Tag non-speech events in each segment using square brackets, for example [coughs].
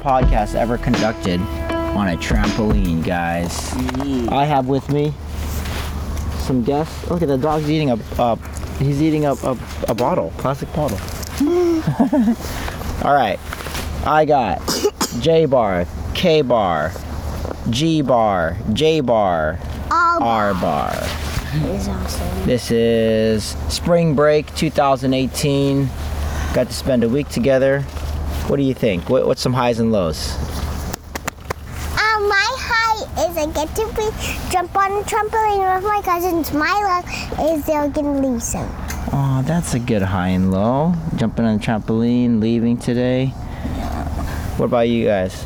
podcast ever conducted on a trampoline, guys. I have with me some guests. Look at the dog's eating a. Uh, he's eating a, a, a bottle, plastic bottle. [laughs] All right, I got [coughs] J bar, K bar, G bar, J bar, R bar. is awesome. This is spring break 2018. Got to spend a week together. What do you think? What, what's some highs and lows? Um, my high is I get to be jump on a trampoline with my cousins. My low is they're gonna leave soon. Oh, that's a good high and low. Jumping on a trampoline, leaving today. What about you guys?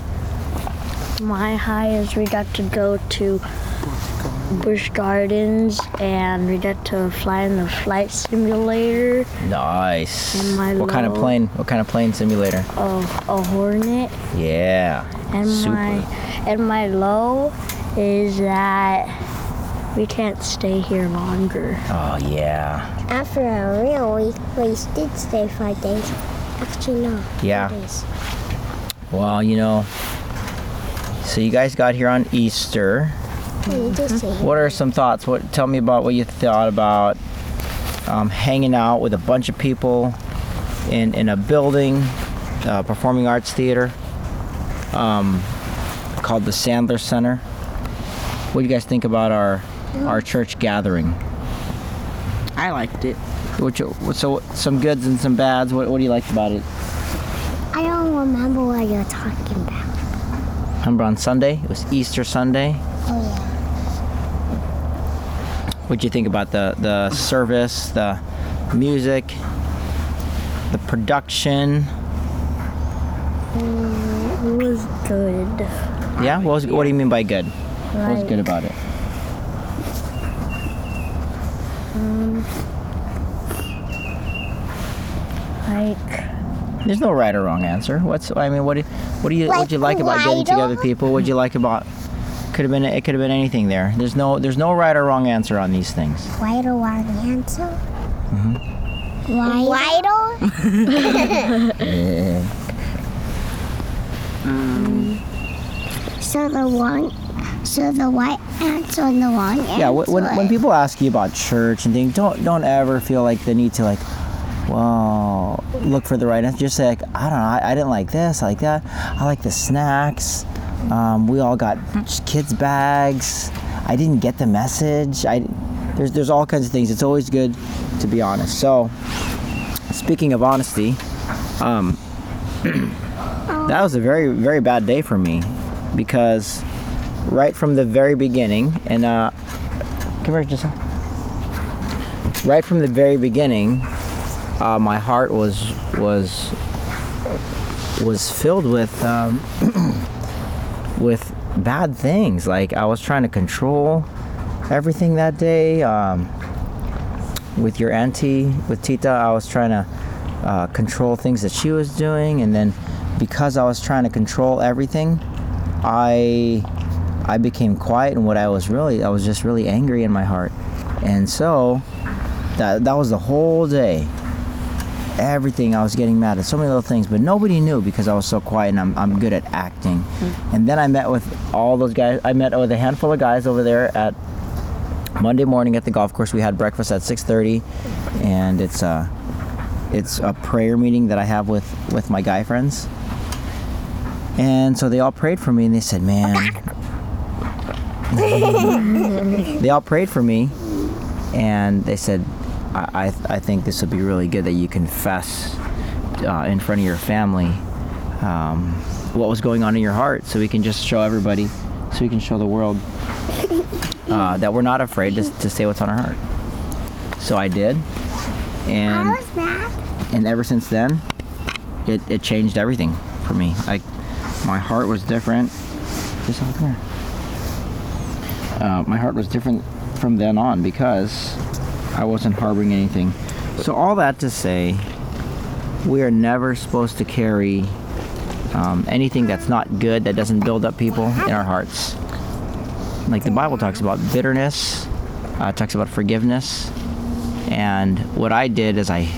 My high is we got to go to Busch Gardens and we got to fly in the flight simulator Nice. And my what kind of plane? What kind of plane simulator? of a Hornet. Yeah. And Super. my and my low is that we can't stay here longer. Oh yeah. After a real week, we did stay five days. Actually, no. Yeah. days. Well, you know. So you guys got here on Easter. We just What are some thoughts? What tell me about what you thought about um, hanging out with a bunch of people in in a building, uh, performing arts theater, um, called the Sandler Center. What do you guys think about our our church gathering? I liked it. Which, so some goods and some bads. What, what do you like about it? I don't remember what you're talking about. Remember on Sunday? It was Easter Sunday. Oh yeah. What'd you think about the the service, the music, the production? Mm, it was good. Yeah. What was? What do you mean by good? What was good about it? Um, like There's no right or wrong answer. What's? I mean, what do what do you what do you like about getting together with people? What do you like about? Could have been it. Could have been anything there. There's no there's no right or wrong answer on these things. Right or wrong answer? Mm-hmm. Right. [laughs] So the wrong, so the right answer and the wrong answer. Yeah. When when people ask you about church and things, don't don't ever feel like the need to like, well, look for the right answer. Just say like, I don't know. I, I didn't like this. I like that. I like the snacks. Um, we all got kids bags. I didn't get the message. I there's there's all kinds of things. It's always good to be honest. So, speaking of honesty, um, [clears throat] that was a very very bad day for me because right from the very beginning, and uh, come here, just right from the very beginning, uh, my heart was was was filled with um, [clears throat] with bad things. Like I was trying to control everything that day. Um, with your auntie, with Tita, I was trying to uh, control things that she was doing, and then because I was trying to control everything, I I became quiet, and what I was really, I was just really angry in my heart, and so that that was the whole day. Everything I was getting mad at so many little things, but nobody knew because I was so quiet and I'm, I'm good at acting. Mm-hmm. And then I met with all those guys. I met with a handful of guys over there at Monday morning at the golf course. We had breakfast at 6:30, and it's a it's a prayer meeting that I have with with my guy friends. And so they all prayed for me, and they said, "Man." [laughs] they all prayed for me, and they said, "I I, I think this would be really good that you confess uh, in front of your family um, what was going on in your heart, so we can just show everybody, so we can show the world uh, that we're not afraid to, to say what's on our heart." So I did, and I was mad. and ever since then, it, it changed everything for me. Like my heart was different. Just come here. Uh, my heart was different from then on because I wasn't harboring anything. So all that to say, we are never supposed to carry um, anything that's not good that doesn't build up people in our hearts. Like the Bible talks about bitterness, uh, talks about forgiveness, and what I did is I,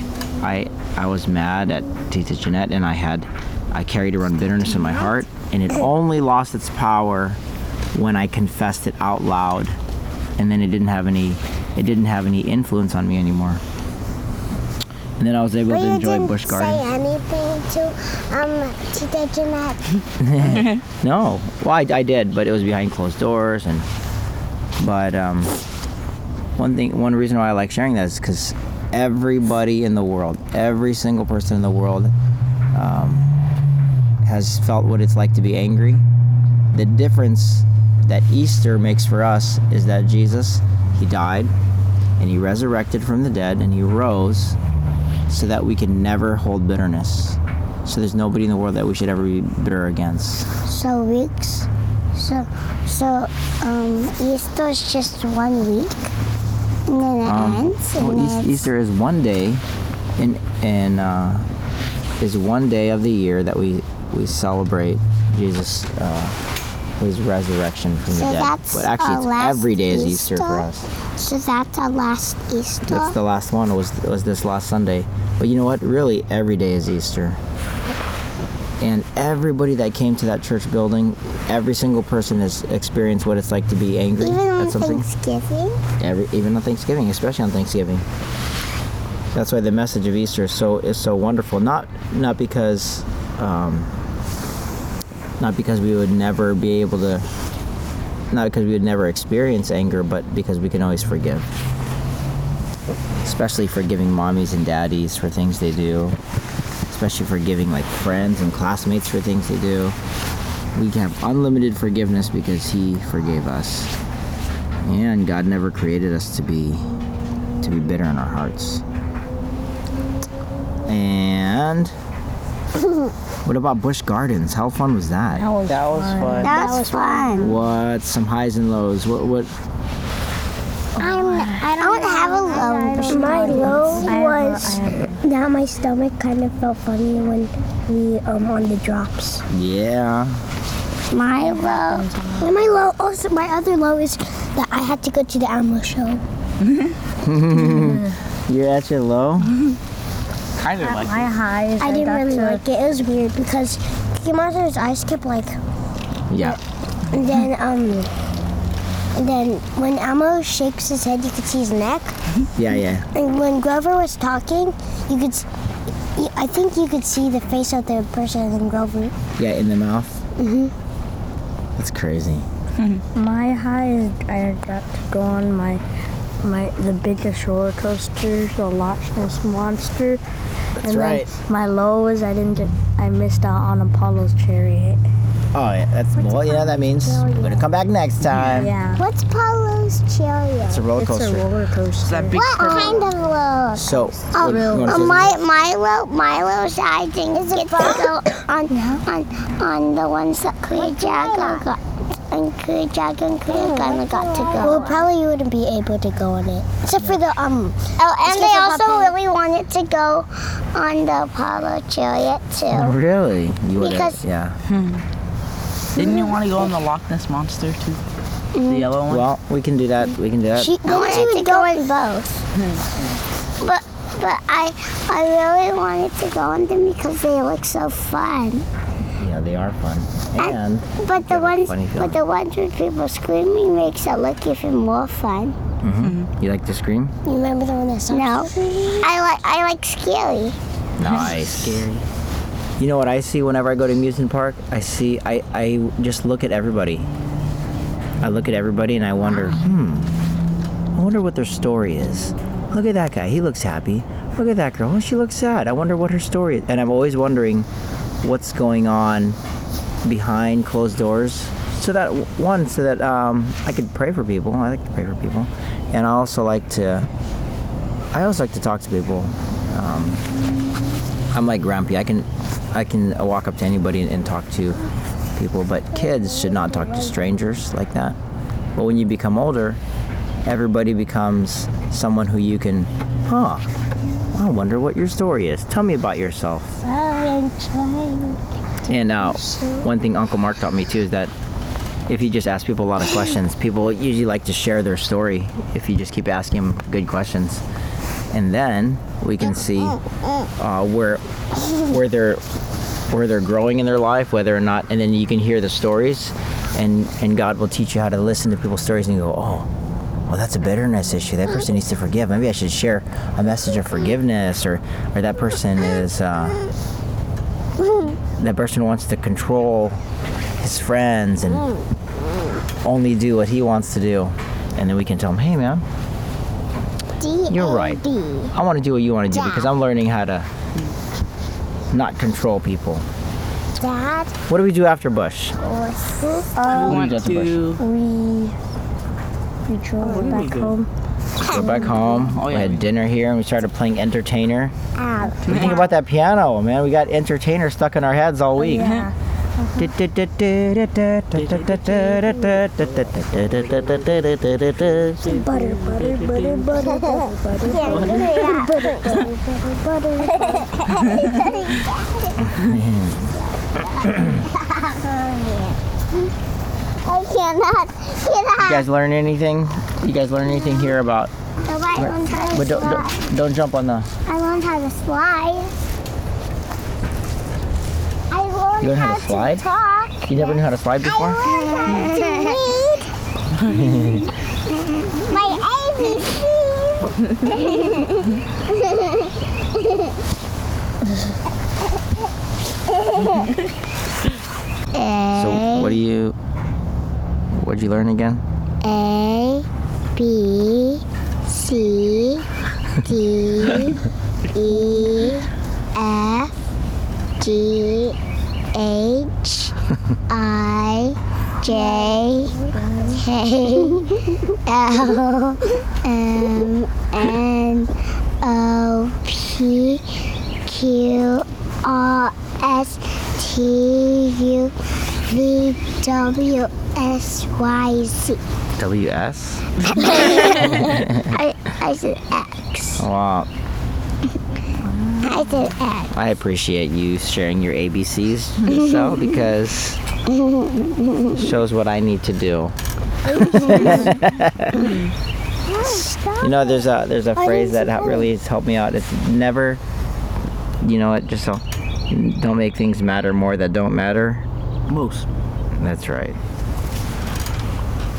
I, I was mad at Tita Jeanette, and I had, I carried around bitterness in my heart, and it only lost its power when I confessed it out loud, and then it didn't have any it didn't have any influence on me anymore. And then I was able But to enjoy didn't Busch say anything to um Tita Jeanette. [laughs] No, well, I, I did, but it was behind closed doors, and but um, one thing, one reason why I like sharing that is because everybody in the world, every single person in the world, um, has felt what it's like to be angry. The difference that Easter makes for us is that Jesus, he died, and he resurrected from the dead, and he rose, so that we can never hold bitterness. So there's nobody in the world that we should ever be bitter against. So weeks. So so um Easter's just one week. And then it Um, ends. And well, then Easter is one day, in in uh, is one day of the year that we we celebrate Jesus uh, his resurrection from So the dead. But actually, our it's every day is Easter for us. So that's our last Easter. That's the last one. Was was this last Sunday? But you know what? Really, every day is Easter. And everybody that came to that church building, every single person has experienced what it's like to be angry Even on at something. Thanksgiving. every even on Thanksgiving, especially on Thanksgiving. That's why the message of Easter is so is so wonderful. Not not because um, not because we would never be able to not because we would never experience anger, but because we can always forgive. Especially forgiving mommies and daddies for things they do. Especially forgiving like friends and classmates for things they do. We have unlimited forgiveness because he forgave us. And God never created us to be to be bitter in our hearts. And [laughs] what about Busch Gardens? How fun was that? That was, That was fun. That was fun. What some highs and lows? What what I'm, I don't have a low. My low was that my stomach kind of felt funny when we um on the drops. yeah. My low. My low. Also, my other low is that I had to go to the Elmo show. [laughs] You're at your low? [laughs] Kind of like my highs. I didn't really to- like it. It was weird because Cookie Monster's eyes kept like, Yeah. and then um, and then when Elmo shakes his head, you could see his neck. Yeah, yeah. And when Grover was talking, you could. I think you could see the face of the person in Grover. Yeah, in the mouth. Mhm. That's crazy. [laughs] My high is I got to go on my my the biggest roller coaster, the Loch Ness Monster. That's and right. Then my low is I didn't get I missed out on Apollo's chariot. Oh yeah, that's well, you know that means we're gonna come back next time. Yeah. What's Apollo's chariot? It's a roller coaster. It's a roller coaster. that big What purple kind of low? So, Oh, what, you wanna uh, say my Milo, Milo's I think is get to go [coughs] on on on the ones that Kuya Jago got. And Kuya Jago and Kuya Gunna got to go. Well, probably you wouldn't be able to go on it, except for the um. Oh, and they also really wanted to go on the Apollo chariot something? too. Oh, really? You would Because- yeah. Hmm. Didn't you want to go on the Loch Ness Monster too? The mm. yellow one? Well, we can do that. We can do that. She, I wanted to go in both. Hmm. But but I I really wanted to go on them because they look so fun. Yeah, they are fun. And But the Get a ones but the ones with people screaming makes it look even more fun. you like to scream? You remember the one that No. I like I like scary. Nice. [laughs] Scary. You know what I see whenever I go to amusement park? I see I, I just look at everybody. I look at everybody and I wonder, hmm, I wonder what their story is. Look at that guy, he looks happy. Look at that girl, oh, she looks sad. I wonder what her story is. And I'm always wondering what's going on behind closed doors. So that one, so that um, I could pray for people. I like to pray for people, and I also like to. I always like to talk to people. Um, I'm like grumpy. I can, I can walk up to anybody and, and talk to people, but kids should not talk to strangers like that. But when you become older, everybody becomes someone who you can, huh? I wonder what your story is. Tell me about yourself. And uh, one thing Uncle Mark taught me too is that if you just ask people a lot of questions, people usually like to share their story if you just keep asking them good questions. And then we can see uh, where where their where they're growing in their life, whether or not, and then you can hear the stories, and and God will teach you how to listen to people's stories and go, oh, well, that's a bitterness issue. That person needs to forgive. Maybe I should share a message of forgiveness, or or that person is uh, that person wants to control his friends and only do what he wants to do, and then we can tell him, hey, man, you're right. I want to do what you want to do because I'm learning how to not control people. Dad What do we do after Busch? was I What do want you got to Busch? to. We we drove did back do? home. Go back home. Oh, we had dinner here and we started playing entertainer. out. What do you think about that piano, man? We got entertainer stuck in our heads all week. Yeah. Butter, butter, butter, butter, butter, butter, butter, butter, butter, butter, butter. I cannot. You guys learn anything? You guys learn anything here about? No, I learned how to But don't, don't, don't jump on the. I learned how to slide. I learned, You learned how to slide? talk. You never knew how to slide I before? learned how to [laughs] read. My ABCs. So what do you? What'd you learn again? A B C D E F G H I J K L M N O P Q R S T U V W S Y Z. WS. [laughs] I, I said X. Wow. I said X. I appreciate you sharing your ABCs, so [laughs] because it shows what I need to do. [laughs] You know, there's a there's a phrase that ha- really has helped me out. It's never, you know what, just so, don't make things matter more that don't matter. Moose. That's right.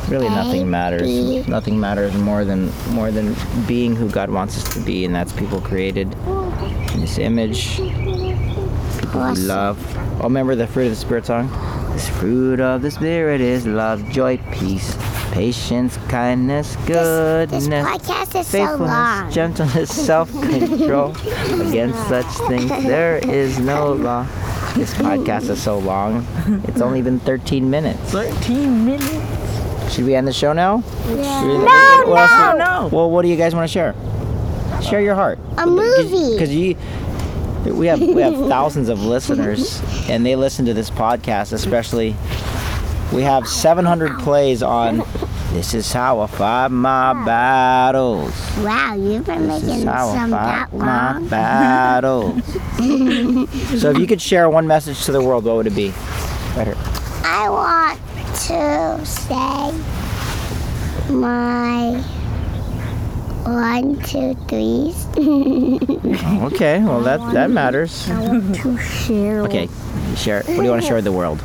Really, nothing matters. Nothing matters more than more than being who God wants us to be, and that's people created in His image, people we love. Oh, remember the fruit of the spirit song? This fruit of the spirit is love, joy, peace, patience, kindness, goodness, This podcast is so faithfulness, long. gentleness, [laughs] self-control. Against such things there is no law. This podcast is so long. It's only been 13 minutes. 13 minutes. Should we end the show now? Yeah. No, no, no. Well, what do you guys want to share? Share your heart. A movie. Because you, we have we have thousands of listeners, and they listen to this podcast. Especially, we have 700 plays on. This is how I fight my battles. Wow, you've been This making is how I some fight that my [laughs] battles. so, if you could share one message to the world, what would it be? Right here. I want to say my one, two, threes. [laughs] Okay, well that that matters. I want to share. Okay, share. What do you want to share with the world?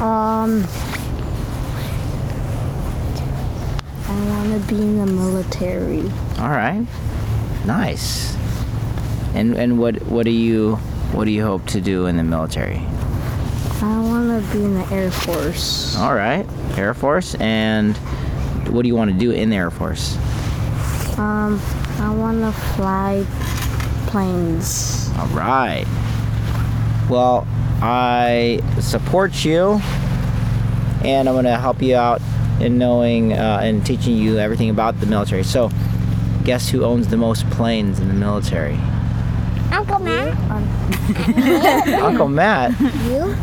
Um. I want to be in the military. All right, nice. And and what what do you what do you hope to do in the military? I want to be in the Air Force. All right, Air Force. And what do you want to do in the Air Force? Um, I want to fly planes. All right. Well, I support you, and I'm going to help you out in knowing uh, and teaching you everything about the military. So, guess who owns the most planes in the military? Uncle Matt, [laughs] Uncle Matt. you?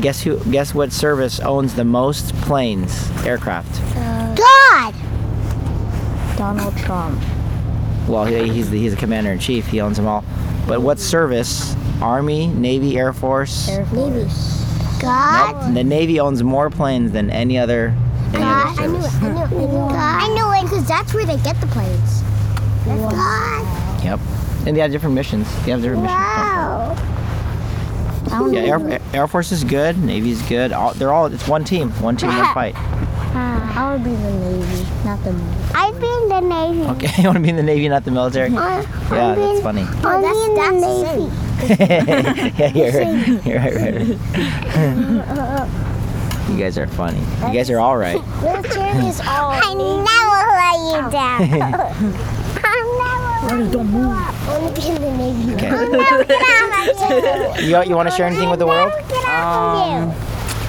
Guess who? Guess what service owns the most planes, aircraft? God! Donald Trump. Well, he, he's the, he's the commander in chief. He owns them all. But what service? Army, Navy, Air Force. Air Force. God? The Navy owns more planes than any other any God. other I knew it. I knew it. I knew it. I knew it because that's where they get the planes. That's God. Yep. And they have different missions. They have different missions. Wow. Sound Yeah, Air, Air Force is good. Navy's good. All, they're all. It's one team. One team, one [laughs] fight. Ah, I would be the Navy, not the military. I'd be in the Navy. Okay, [laughs] you want to be in the Navy, not the military? I- Yeah, I'd be that's in- funny. I'll oh, be in the Navy. [laughs] yeah, you're right. You're right, right, right. You guys are funny. You guys are all right. Military is all. I never let you oh. down. I'll don't move. I want to be in the Navy. Okay. I'll never get out of you. You, you want to share anything with the world? I'll never get out of you.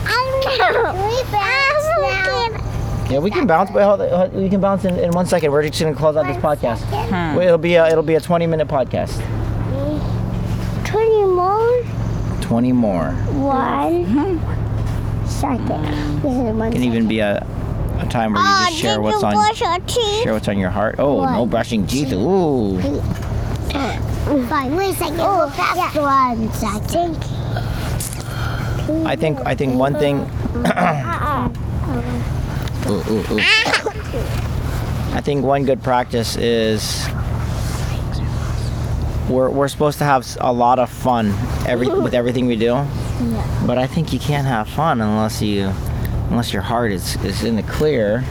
I'll never. We bounce now. Yeah, we can bounce, but hold, hold- we can bounce in, in one second. We're just gonna close out this podcast. Hmm. Well, It'll be a, it'll be a 20 minute podcast. 20 more. 20 more. One second. Second. This is one Can even be a, a time where you just ah, share what's on brush your teeth? share what's on your heart. Oh, no brushing teeth. Ooh. Fine. Wait a second. Oh, that's one second. I think I think one thing. [coughs] Ooh, ooh, ooh. I think one good practice is we're, we're supposed to have a lot of fun every with everything we do. But I think you can't have fun unless you unless your heart is, is in the clear.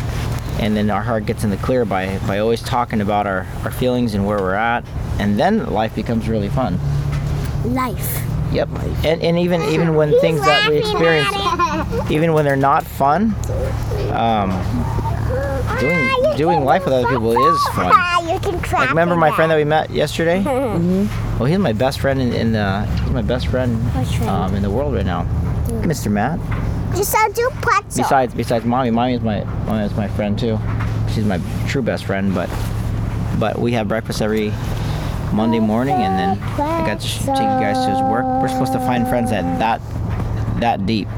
And then our heart gets in the clear by, by always talking about our, our feelings and where we're at. And then life becomes really fun. Life. Yep. And, and even even when things that we experience even when they're not fun, um, doing doing life with other people is fun. You can trap Like remember my friend that we met yesterday? [laughs] mm-hmm. Well, he's my best friend in, in the he's my best friend um, in the world right now, Mr. Matt. Just so do pretzel. Besides besides mommy, mommy is my mommy is my friend too. She's my true best friend, but but we have breakfast every Monday morning, and then I got to take you guys to his work. We're supposed to find friends that that that deep.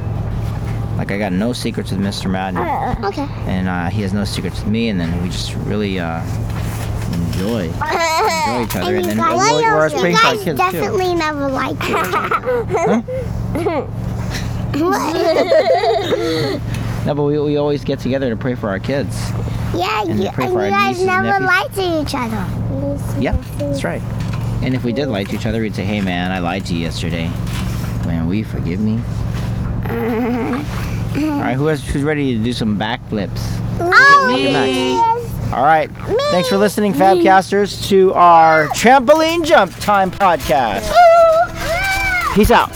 Like I got no secrets with Mr. Madden. and, Okay. and uh, he has no secrets with me, and then we just really uh, enjoy enjoy each other, and then we're, we're you guys kids too. definitely never liked each other. [laughs] [laughs] [laughs] No, but we, we always get together to pray for our kids. yeah, And you, pray and for you guys never nephews. liked each other. Yeah, that's right. And if we did lie to each other, we'd say, "Hey, man, I lied to you yesterday. Man, will you forgive me?" Uh-huh. All right, who has, who's ready to do some backflips? Oh, Me. yes. All right. Thanks for listening, Fabcasters, to our trampoline jump time podcast. Peace out.